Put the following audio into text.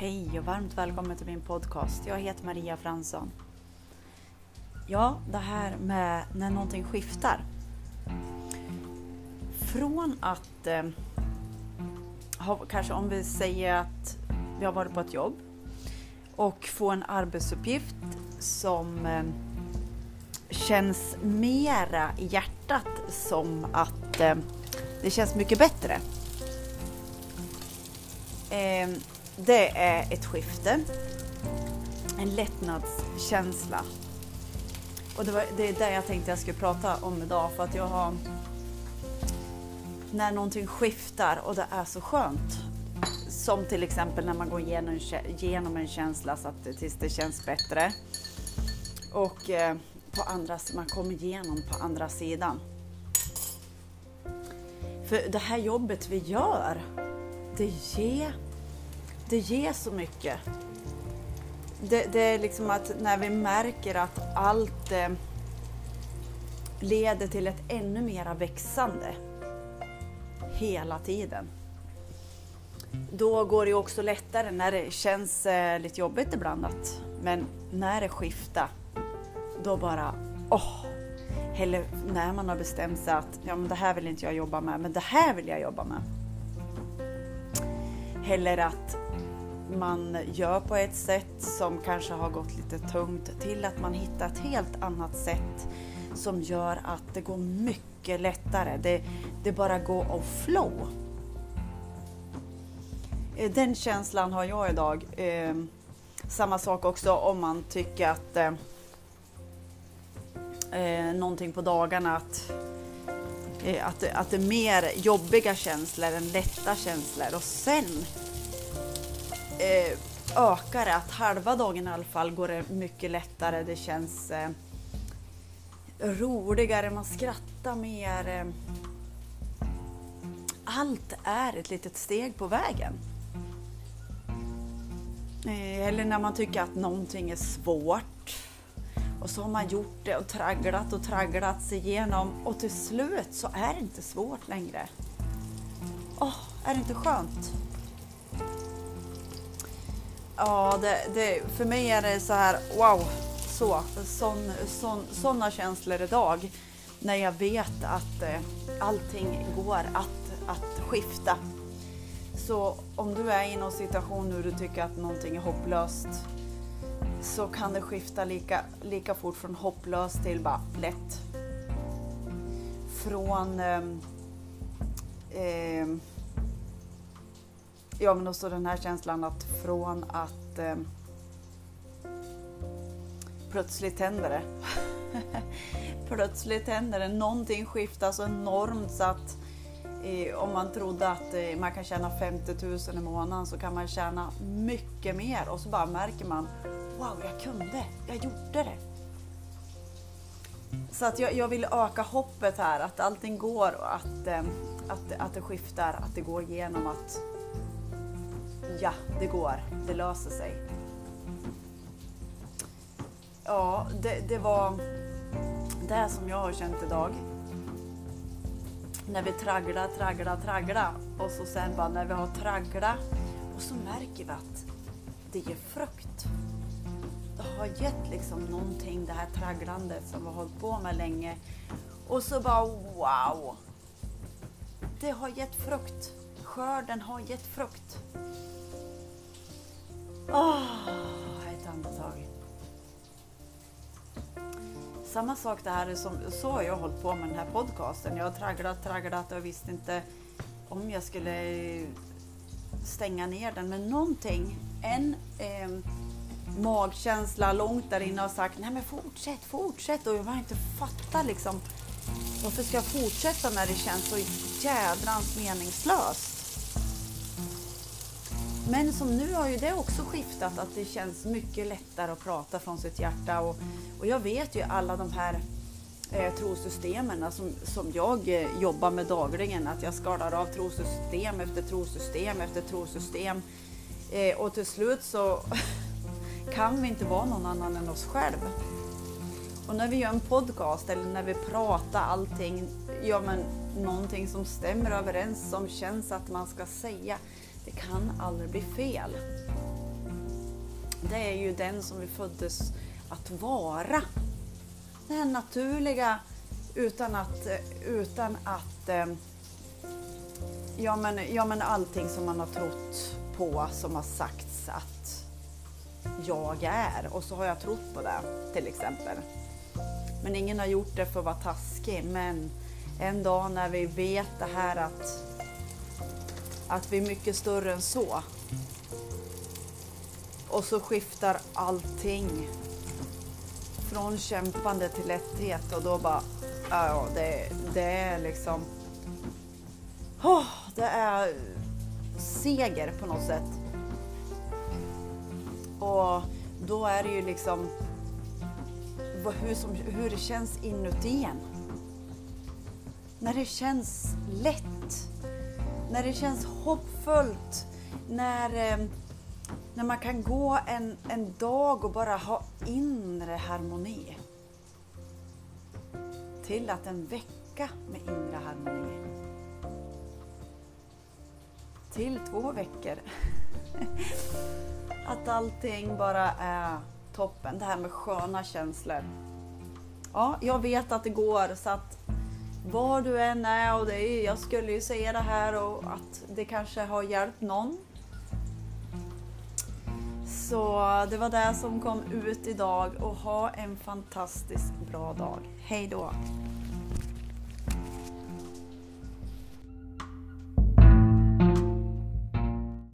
Hej och varmt välkommen till min podcast. Jag heter Maria Fransson. Ja, det här med när någonting skiftar. Från att, eh, ha, kanske om vi säger att vi har varit på ett jobb och få en arbetsuppgift som eh, känns mera i hjärtat som att eh, det känns mycket bättre. Ehm, det är ett skifte, en lättnadskänsla. Och det, var, det är det jag tänkte jag skulle prata om idag för att jag har när någonting skiftar och det är så skönt. Som till exempel när man går igenom, igenom en känsla så att tills det känns bättre. Och eh, på andra, man kommer igenom på andra sidan. För det här jobbet vi gör, det ger det ger så mycket. Det, det, är liksom att när vi märker att allt eh, leder till ett ännu mera växande hela tiden. Då går det också lättare när det känns eh, lite jobbigt ibland. Att, men när det skiftar, då bara åh! Eller när man har bestämt sig att ja, men det här vill inte jag jobba med, men det här vill jag jobba med. Eller att man gör på ett sätt som kanske har gått lite tungt till att man hittar ett helt annat sätt som gör att det går mycket lättare. Det, det bara går och flow. Eh, den känslan har jag idag. Eh, samma sak också om man tycker att eh, eh någonting på dagarna att, eh, att, att det är mer jobbiga känslor än lätta känslor och sen eh, ökar det, att halva dagen i alla fall går det mycket lättare. Det känns eh, roligare, man skrattar mer. Eh. Allt är ett litet steg på vägen. Eh, eller när man tycker att någonting är svårt och så har man gjort det och tragglat och tragglat sig igenom och till slut så är det inte svårt längre. Åh, oh, är det inte skönt? Ja, det, det, för mig är det så här, wow, så, sån, sån, såna känslor idag. När jag vet att eh, allting går att, att skifta. Så om du är i någon situation nu du tycker att någonting är hopplöst så kan det skifta lika, lika fort från hopplöst till bara lätt. Från eh, eh, Ja, men också den här känslan att från att eh, plötsligt händer det. plötsligt händer det. Någonting skiftar så enormt så att eh, om man trodde att eh, man kan tjäna 50 000 i månaden så kan man tjäna mycket mer och så bara märker man Wow, jag kunde, jag gjorde det. Så att jag, jag vill öka hoppet här, att allting går och att, eh, att, att det skiftar, att det går igenom att ja, det går, det löser sig. Ja, det, det var det som jag har känt idag. När vi tragglar, tragglar, tragglar och så sen bara när vi har tragglat och så märker vi att det ger frukt. Det har gett liksom någonting, det här tragglandet som vi har hållit på med länge. Och så bara wow! Det har gett frukt. Skörden har gett frukt. Oh, ett andetag. Samma sak det här som så har jag hållit på med den här podcasten. Jag har tragglat, tragglat och visste inte om jag skulle eh, stänga ner den. Men någonting, en eh, magkänsla långt där inne har sagt nej men fortsätt, fortsätt och jag har inte fattat liksom varför ska jag fortsätta när det känns så jädrans meningslöst. Men som nu har ju det också skiftat att det känns mycket lättare att prata från sitt hjärta. Och, och jag vet ju alla de här eh, trosystemen som, som jag eh, jobbar med dagligen, att jag skalar av trosystem efter trosystem efter trosystem. Eh, och till slut så kan vi inte vara någon annan än oss själva. Och när vi gör en podcast eller när vi pratar allting, ja men någonting som stämmer överens, som känns att man ska säga, det kan aldrig bli fel. det är ju den som vi föddes att vara. Det här naturliga utan att, eh, utan att eh, ja, men, ja men allting som man har trott på som har sagts att jag är och så har jag trott på det till exempel. Men ingen har gjort det för att vara taskig men en dag när vi vet det här att, att vi är mycket större än så och så skiftar allting från kämpande till lätthet och då bara, ja det, det är liksom, oh, det är seger på något sätt. Och då är det ju liksom hur, som, hur det känns inuti en. När det känns lätt, när det känns hoppfullt, när eh, när man kan gå en, en dag och bara ha inre harmoni. Till att en vecka med inre harmoni. Till två veckor. att allting bara är toppen. Det här med sköna känslor. Ja, jag vet att det går så att var du än är och det är, jag skulle ju säga det här och att det kanske har hjälpt någon så det var det som kom ut idag och ha en fantastiskt bra dag. Hej då!